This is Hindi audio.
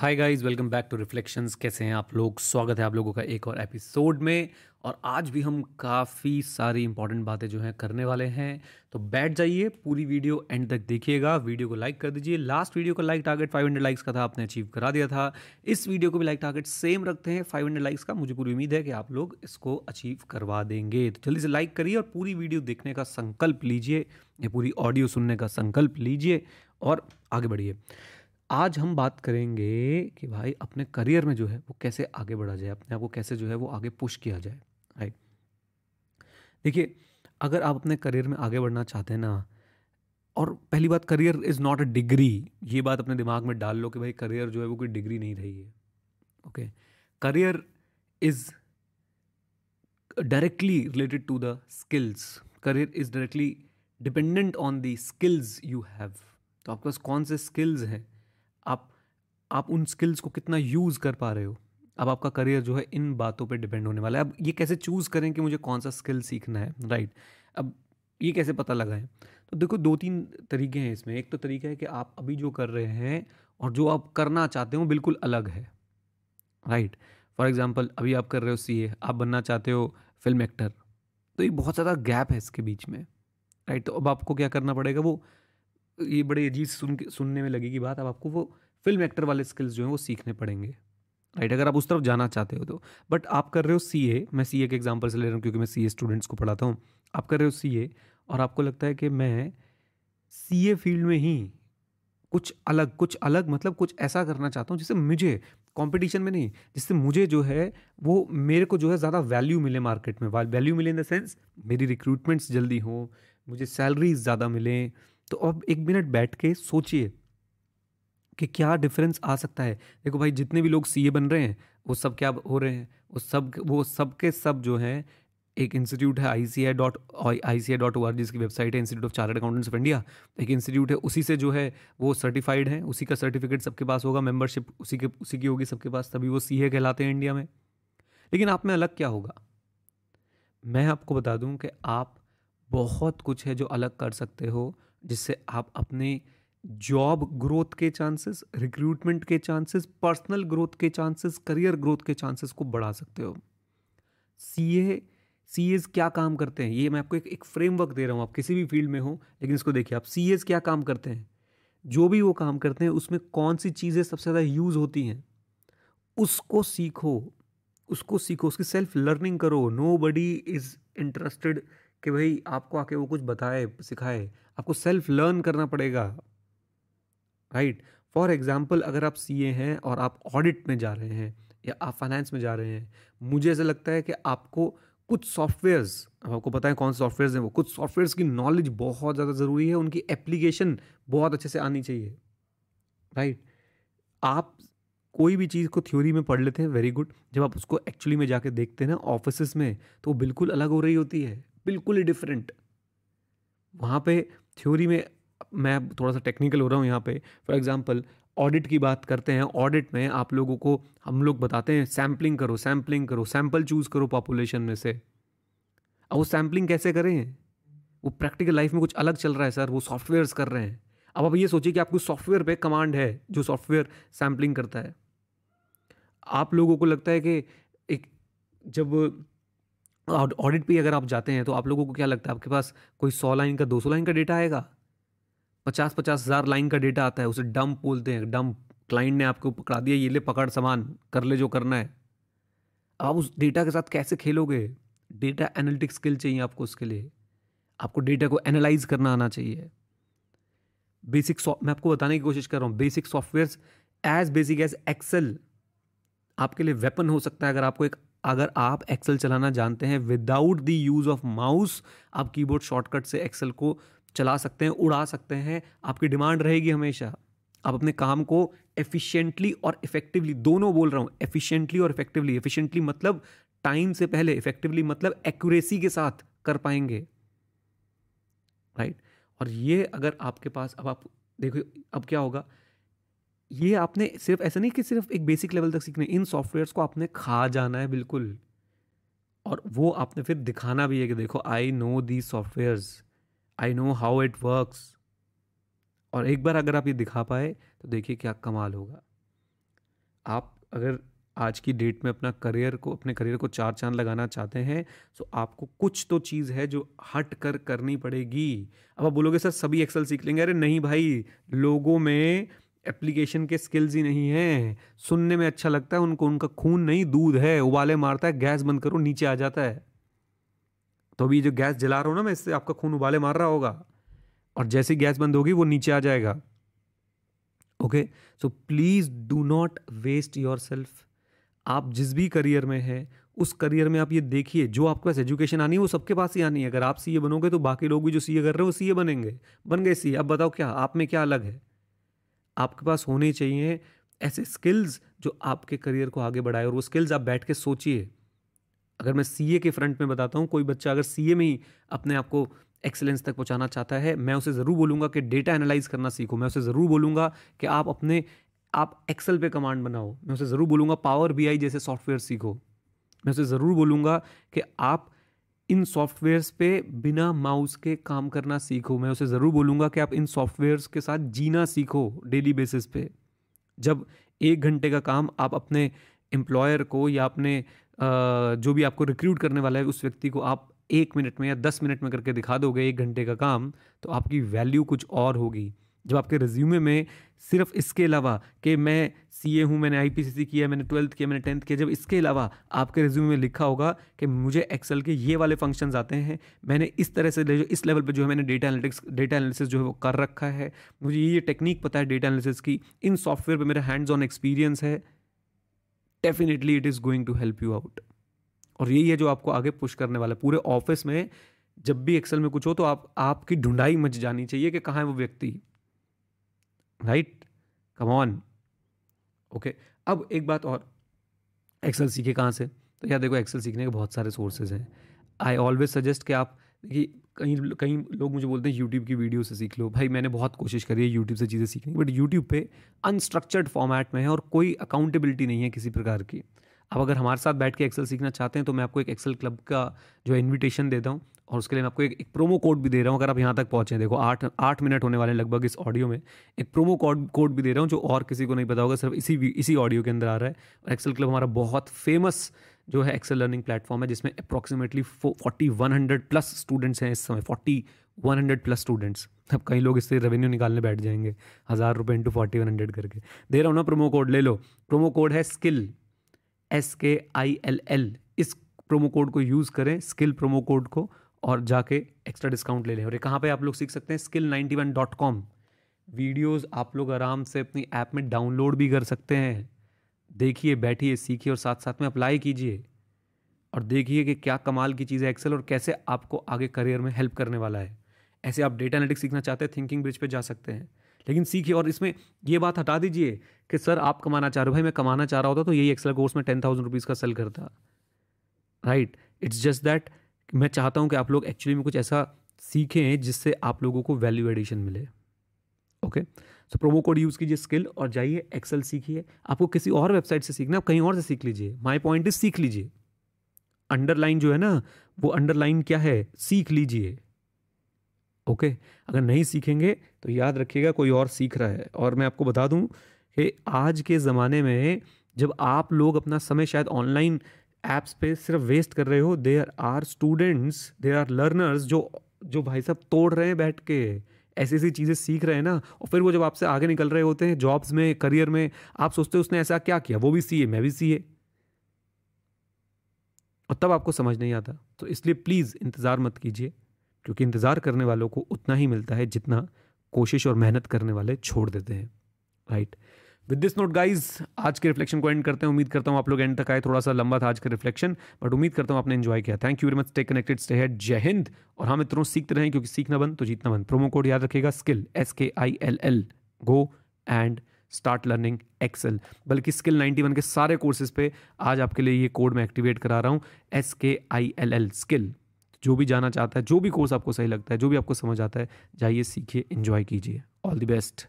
Hi guys welcome back to reflections कैसे हैं आप लोग? स्वागत है आप लोगों का एक और एपिसोड में। और आज भी हम काफ़ी सारी इंपॉर्टेंट बातें जो हैं करने वाले हैं। तो बैठ जाइए, पूरी वीडियो एंड तक देखिएगा। वीडियो को लाइक कर दीजिए। लास्ट वीडियो का लाइक टारगेट 500 लाइक्स का था, आपने अचीव करा दिया था। इस वीडियो को भी लाइक टारगेट सेम रखते हैं। 500 लाइक्स का मुझे पूरी उम्मीद है कि आप लोग इसको अचीव करवा देंगे। तो जल्दी से लाइक करिए और पूरी वीडियो देखने का संकल्प लीजिए। या पूरी ऑडियो सुनने का संकल्प लीजिए। और आगे बढ़िए। आज हम बात करेंगे कि भाई अपने करियर में जो है वो कैसे आगे बढ़ा जाए, अपने आप को कैसे जो है वो आगे पुश किया जाए राइट देखिए, अगर आप अपने करियर में आगे बढ़ना चाहते हैं ना, और पहली बात career is not a degree ये बात अपने दिमाग में डाल लो कि भाई करियर जो है वो कोई डिग्री नहीं रही है okay career is directly related to the skills career is directly dependent on the skills you have तो आपके पास कौन से स्किल्स हैं? आप आप उन स्किल्स को कितना यूज़ कर पा रहे हो? अब आपका करियर जो है, इन बातों पे डिपेंड होने वाला है। अब ये कैसे चूज़ करें कि मुझे कौन सा स्किल सीखना है? राइट अब ये कैसे पता लगाएँ? तो देखो, दो तीन तरीके हैं इसमें। एक तो तरीका है कि आप अभी जो कर रहे हैं और जो आप करना चाहते हो बिल्कुल अलग है। राइट फॉर एग्ज़ाम्पल अभी आप कर रहे हो सीए आप बनना चाहते हो फ़िल्म एक्टर तो ये बहुत ज़्यादा गैप है इसके बीच में। राइट तो अब आपको क्या करना पड़ेगा? वो ये बड़े अज़ीज़ सुन सुनने में लगेगी बात, अब आपको वो फ़िल्म एक्टर वाले स्किल्स जो हैं वो सीखने पड़ेंगे। राइट अगर आप उस तरफ़ जाना चाहते हो तो। बट आप कर रहे हो सी ए मैं सी ए के एग्ज़ाम्पल से ले रहा हूँ क्योंकि मैं सी ए स्टूडेंट्स को पढ़ाता हूँ। आप कर रहे हो सी ए और आपको लगता है कि मैं सी ए फ़ील्ड में ही कुछ अलग कुछ अलग मतलब कुछ ऐसा करना चाहता हूँ जिससे मुझे कंपटीशन में नहीं, जिससे मुझे जो है वो मेरे को जो है ज़्यादा वैल्यू मिले मार्केट में। वैल्यू मिले इन द सेंस मेरी रिक्रूटमेंट्स जल्दी हो, मुझे सैलरीज ज़्यादा मिलें तो अब एक मिनट बैठ के सोचिए कि क्या डिफरेंस आ सकता है। देखो भाई, जितने भी लोग सीए बन रहे हैं, वो सब क्या हो रहे हैं? वो सब वो सब के सब जो हैं, एक इंस्टीट्यूट है I C I dot I C I dot O R जिसकी वेबसाइट है institute of chartered accountants of India एक इंस्टीट्यूट है, उसी से जो है, वो सर्टिफाइड है, उसी का सर्टिफिकेट सबके पास होगा मेंबरशिप उसी के, उसी की होगी सबके पास, तभी वो सी ए कहलाते हैं इंडिया में। लेकिन आप में अलग क्या होगा? मैं आपको बता दूँ कि आप बहुत कुछ है जो अलग कर सकते हो जिससे आप अपने जॉब ग्रोथ के चांसेस रिक्रूटमेंट के चांसेस पर्सनल ग्रोथ के चांसेस करियर ग्रोथ के चांसेस को बढ़ा सकते हो। सी ए सी एज क्या काम करते हैं? ये मैं आपको एक एक फ्रेमवर्क दे रहा हूँ। आप किसी भी फ़ील्ड में हो, लेकिन इसको देखिए, आप सी एज क्या काम करते हैं? जो भी वो काम करते हैं, उसमें कौन सी चीज़ें सबसे ज़्यादा यूज़ होती हैं? उसको सीखो उसको सीखो, उसकी सेल्फ लर्निंग करो। नो बडी इज़ इंटरेस्टेड कि भाई आपको आके वो कुछ बताए, सिखाए, आपको सेल्फ लर्न करना पड़ेगा। राइट फॉर एग्ज़ाम्पल अगर आप सीए हैं और आप ऑडिट में जा रहे हैं या आप फाइनेंस में जा रहे हैं, मुझे ऐसा लगता है कि आपको कुछ सॉफ्टवेयर्स अब आपको पता है कौन से सॉफ्टवेयर्स हैं वो, कुछ सॉफ्टवेयर्स की नॉलेज बहुत ज़्यादा ज़रूरी है, उनकी एप्लीकेशन बहुत अच्छे से आनी चाहिए। राइट आप कोई भी चीज़ को थ्योरी में पढ़ लेते हैं वेरी गुड जब आप उसको एक्चुअली में जाके देखते हैं ना ऑफ़िस में तो वो बिल्कुल अलग हो रही होती है। बिल्कुल ही डिफरेंट वहाँ पे थ्योरी में मैं थोड़ा सा टेक्निकल हो रहा हूँ यहाँ पे। फॉर एग्जांपल ऑडिट की बात करते हैं। ऑडिट में आप लोगों को, हम लोग बताते हैं सैम्पलिंग करो सैम्पलिंग करो सैंपल चूज़ करो पॉपुलेशन में से। अब वो सैम्पलिंग कैसे करें? वो प्रैक्टिकल लाइफ में कुछ अलग चल रहा है सर वो सॉफ्टवेयर्स कर रहे हैं। अब आप ये सोचिए कि आपको सॉफ्टवेयर पे कमांड है, जो सॉफ्टवेयर सैम्पलिंग करता है। आप लोगों को लगता है कि एक, जब ऑडिट पे अगर आप जाते हैं तो आप लोगों को क्या लगता है? आपके पास कोई सौ लाइन का, दो सौ लाइन का डेटा आएगा? पचास पचास हज़ार लाइन का डेटा आता है, उसे डंप बोलते हैं। डंप क्लाइंट ने आपको पकड़ा दिया, ये ले, पकड़ सामान, कर ले जो करना है। आप उस डेटा के साथ कैसे खेलोगे? डेटा एनालिटिक्स स्किल चाहिए आपको उसके लिए। आपको डेटा को एनालाइज करना आना चाहिए। बेसिक मैं आपको बताने की कोशिश कर रहा हूँ। Basic software as basic as Excel आपके लिए वेपन हो सकता है। अगर आपको एक अगर आप एक्सेल चलाना जानते हैं without the use of mouse आप कीबोर्ड शॉर्टकट से एक्सेल को चला सकते हैं, उड़ा सकते हैं। आपकी डिमांड रहेगी हमेशा। आप अपने काम को एफिशिएंटली और इफेक्टिवली दोनों बोल रहा हूँ एफिशिएंटली और इफेक्टिवली एफिशिएंटली मतलब टाइम से पहले इफेक्टिवली मतलब एक्यूरेसी के साथ कर पाएँगे। Right right? और ये अगर आपके पास, अब आप देखो, अब क्या होगा? ये आपने सिर्फ़, ऐसा नहीं कि सिर्फ़ एक बेसिक लेवल तक सीखना है, इन सॉफ्टवेयर्स को आपने खा जाना है बिल्कुल। और वो आपने फिर दिखाना भी है कि देखो I know the softwares I know how it works और एक बार अगर आप ये दिखा पाए तो देखिए क्या कमाल होगा। आप अगर आज की डेट में अपना करियर को, अपने करियर को चार चाँद लगाना चाहते हैं तो आपको कुछ तो चीज़ है जो हट कर करनी पड़ेगी। अब आप बोलोगे, सर, सभी एक्सेल सीख लेंगे। अरे नहीं भाई, लोगों में एप्लीकेशन के स्किल्स ही नहीं हैं। सुनने में अच्छा लगता है, उनको, उनका खून नहीं, दूध है, उबाले मारता है, गैस बंद करो, नीचे आ जाता है। तो अभी जो गैस जला रहा हूँ ना मैं, इससे आपका खून उबाले मार रहा होगा। और जैसे गैस बंद होगी, वो नीचे आ जाएगा। Okay? So please do not waste yourself आप जिस भी करियर में हैं, उस करियर में आप ये देखिए, जो आपके पास एजुकेशन आनी है, वो सबके पास ही आनी है। अगर आप सीए बनोगे तो बाकी लोग भी जो सीए कर रहे हैं, वो सीए बनेंगे। बन गए सीए अब बताओ क्या, आप में क्या अलग है? आपके पास होने चाहिए ऐसे स्किल्स जो आपके करियर को आगे बढ़ाए और वो स्किल्स आप बैठ के सोचिए। अगर मैं सीए के फ्रंट में बताता हूँ, कोई बच्चा अगर सीए में ही अपने आप को एक्सेलेंस तक पहुँचाना चाहता है, मैं उसे ज़रूर बोलूँगा कि डेटा एनालाइज करना सीखो। मैं उसे ज़रूर बोलूँगा कि आप अपने, आप एक्सेल पे कमांड बनाओ। मैं उसे ज़रूर बोलूँगा पावर बीआई जैसे सॉफ्टवेयर सीखो। मैं उसे ज़रूर बोलूँगा कि आप इन सॉफ्टवेयर्स पे बिना माउस के काम करना सीखो। मैं उसे ज़रूर बोलूँगा कि आप इन सॉफ्टवेयर्स के साथ जीना सीखो डेली बेसिस पे। जब एक घंटे का काम आप अपने एम्प्लॉयर को या अपने जो भी आपको रिक्रूट करने वाला है, उस व्यक्ति को आप एक मिनट में या दस मिनट में करके दिखा दोगे एक घंटे का काम तो आपकी वैल्यू कुछ और होगी। जब आपके रिज्यूमे में सिर्फ़ इसके अलावा कि मैं सी ए हूँ, मैंने आई पी सी सी किया, मैंने ट्वेल्थ किया, मैंने टेंथ किया, जब इसके अलावा आपके रिज्यूमे में लिखा होगा कि मुझे एक्सेल के ये वाले फ़ंक्शंस आते हैं, मैंने इस तरह से जो, इस लेवल पे जो है मैंने डेटा एनालिटिक्स डेटा एनालिसिस जो है वो कर रखा है। मुझे ये टेक्निक पता है डेटा एनालिसिस की। इन सॉफ्टवेयर पर मेरा हैंड्स ऑन एक्सपीरियंस है। Definitely it is going to help you out और यही है जो आपको आगे पुश करने वाला है। पूरे ऑफ़िस में जब भी एक्सेल में कुछ हो तो आप, आपकी ढूंढाई मच जानी चाहिए कि कहाँ है वो व्यक्ति। राइट? Come on. ओके, अब एक बात और। एक्सेल सीखे कहाँ से? तो यार देखो एक्सेल सीखने के बहुत सारे सोर्सेज हैं। आई ऑलवेज सजेस्ट कि आप, देखिए, कहीं कहीं लोग मुझे बोलते हैं यूट्यूब की वीडियो से सीख लो। भाई, मैंने बहुत कोशिश करी है यूट्यूब से चीज़ें सीखने की बट यूट्यूब पे अनस्ट्रक्चर्ड फॉर्मेट में है और कोई अकाउंटेबिलिटी नहीं है किसी प्रकार की। अब अगर हमारे साथ बैठ के एक्सेल सीखना चाहते हैं तो मैं आपको एक एक्सेल क्लब का जो है इन्विटेशन देता हूँ और उसके लिए मैं आपको एक, एक प्रोमो कोड भी दे रहा हूँ अगर आप यहाँ तक पहुँचे देखो आठ आठ मिनट होने वाले लगभग इस ऑडियो में। एक प्रोमो कोड कोड भी दे रहा हूँ जो और किसी को नहीं पता होगा सिर्फ़ इसी इसी ऑडियो के अंदर आ रहा है। और एक्सेल क्लब हमारा बहुत फ़ेमस जो है एक्सेल लर्निंग प्लेटफॉर्म है जिसमें approximately forty one hundred plus students हैं इस समय। Forty one hundred plus students अब कई लोग इससे रेवेन्यू निकालने बैठ जाएँगे हज़ार रुपये इंटू फोर्टी वन हंड्रेड करके। दे रहा हूँ ना प्रोमो कोड ले लो। प्रोमो कोड है skill S K I L L इस प्रोमो कोड को यूज़ करें स्किल प्रोमो कोड को और जाके एक्स्ट्रा डिस्काउंट ले लें। और ये कहाँ पे आप लोग सीख सकते हैं? Skill ninety one dot com videos आप लोग आराम से अपनी ऐप में डाउनलोड भी कर सकते हैं। देखिए, बैठिए, सीखिए और साथ साथ में अप्लाई कीजिए। और देखिए कि क्या कमाल की चीज़ है एक्सेल और कैसे आपको आगे करियर में हेल्प करने वाला है। ऐसे आप डेटा एनालिटिक्स सीखना चाहते हैं थिंकिंग ब्रिज पे जा सकते हैं। लेकिन सीखिए और इसमें ये बात हटा दीजिए कि सर आप कमाना चाह रहे हो। भाई, मैं कमाना चाह रहा होता तो यही एक्सेल कोर्स में टेन थाउज़ेंड रुपीज़ का सेल करता। राइट इट्स जस्ट दैट मैं चाहता हूँ कि आप लोग एक्चुअली में कुछ ऐसा सीखें जिससे आप लोगों को वैल्यू एडिशन मिले। Okay so promo code use कीजिए स्किल और जाइए एक्सेल सीखिए। आपको किसी और वेबसाइट से सीखना आप कहीं और से सीख लीजिए। माई पॉइंट इज़ सीख लीजिए। अंडरलाइन जो है ना, वो अंडरलाइन क्या है? सीख लीजिए। ओके, अगर नहीं सीखेंगे तो याद रखिएगा कोई और सीख रहा है। और मैं आपको बता दूँ कि आज के ज़माने में जब आप लोग अपना समय शायद ऑनलाइन ऐप्स पे सिर्फ़ वेस्ट कर रहे हो there are students there are learners जो जो भाई साहब तोड़ रहे हैं बैठ के ऐसी ऐसी चीज़ें सीख रहे हैं ना। और फिर वो जब आपसे आगे निकल रहे होते हैं जॉब्स में करियर में, आप सोचते हो उसने ऐसा क्या किया? वो भी सीए मैं भी सीए और तब आपको समझ नहीं आता। तो इसलिए प्लीज़ इंतज़ार मत कीजिए। क्योंकि इंतज़ार करने वालों को उतना ही मिलता है जितना कोशिश और मेहनत करने वाले छोड़ देते हैं। Right with this note guys आज के रिफ्लेक्शन को एंड करते हैं। उम्मीद करता हूँ आप लोग एंड तक आए। थोड़ा सा लंबा था आज का रिफ्लेक्शन बट उम्मीद करता हूँ आपने एंजॉय किया। Thank you very much stay connected stay head जय हिंद और हाँ मित्रों, सीखते रहें क्योंकि सीखना बंद तो जीतना बंद। प्रोमो कोड याद रखेगा skill S K I L L go and start learning Excel बल्कि स्किल 91 के सारे कोर्सेज पे आज आपके लिए ये कोड मैं एक्टिवेट करा रहा हूँ। S K I L L skill जो भी जाना चाहता है, जो भी कोर्स आपको सही लगता है, जो भी आपको समझ आता है, जाइए, सीखिए इन्जॉय कीजिए। All the best